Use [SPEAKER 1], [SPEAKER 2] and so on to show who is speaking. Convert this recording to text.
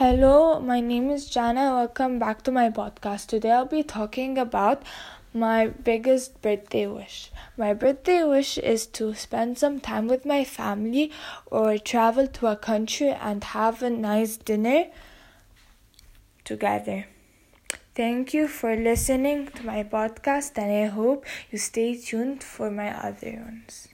[SPEAKER 1] Hello, my name is Jana. Welcome back to my podcast. Today I'll be talking about my biggest birthday wish. My birthday wish is to spend some time with my family or travel to a country and have a nice dinner together. Thank you for listening to my podcast, and I hope you stay tuned for my other ones.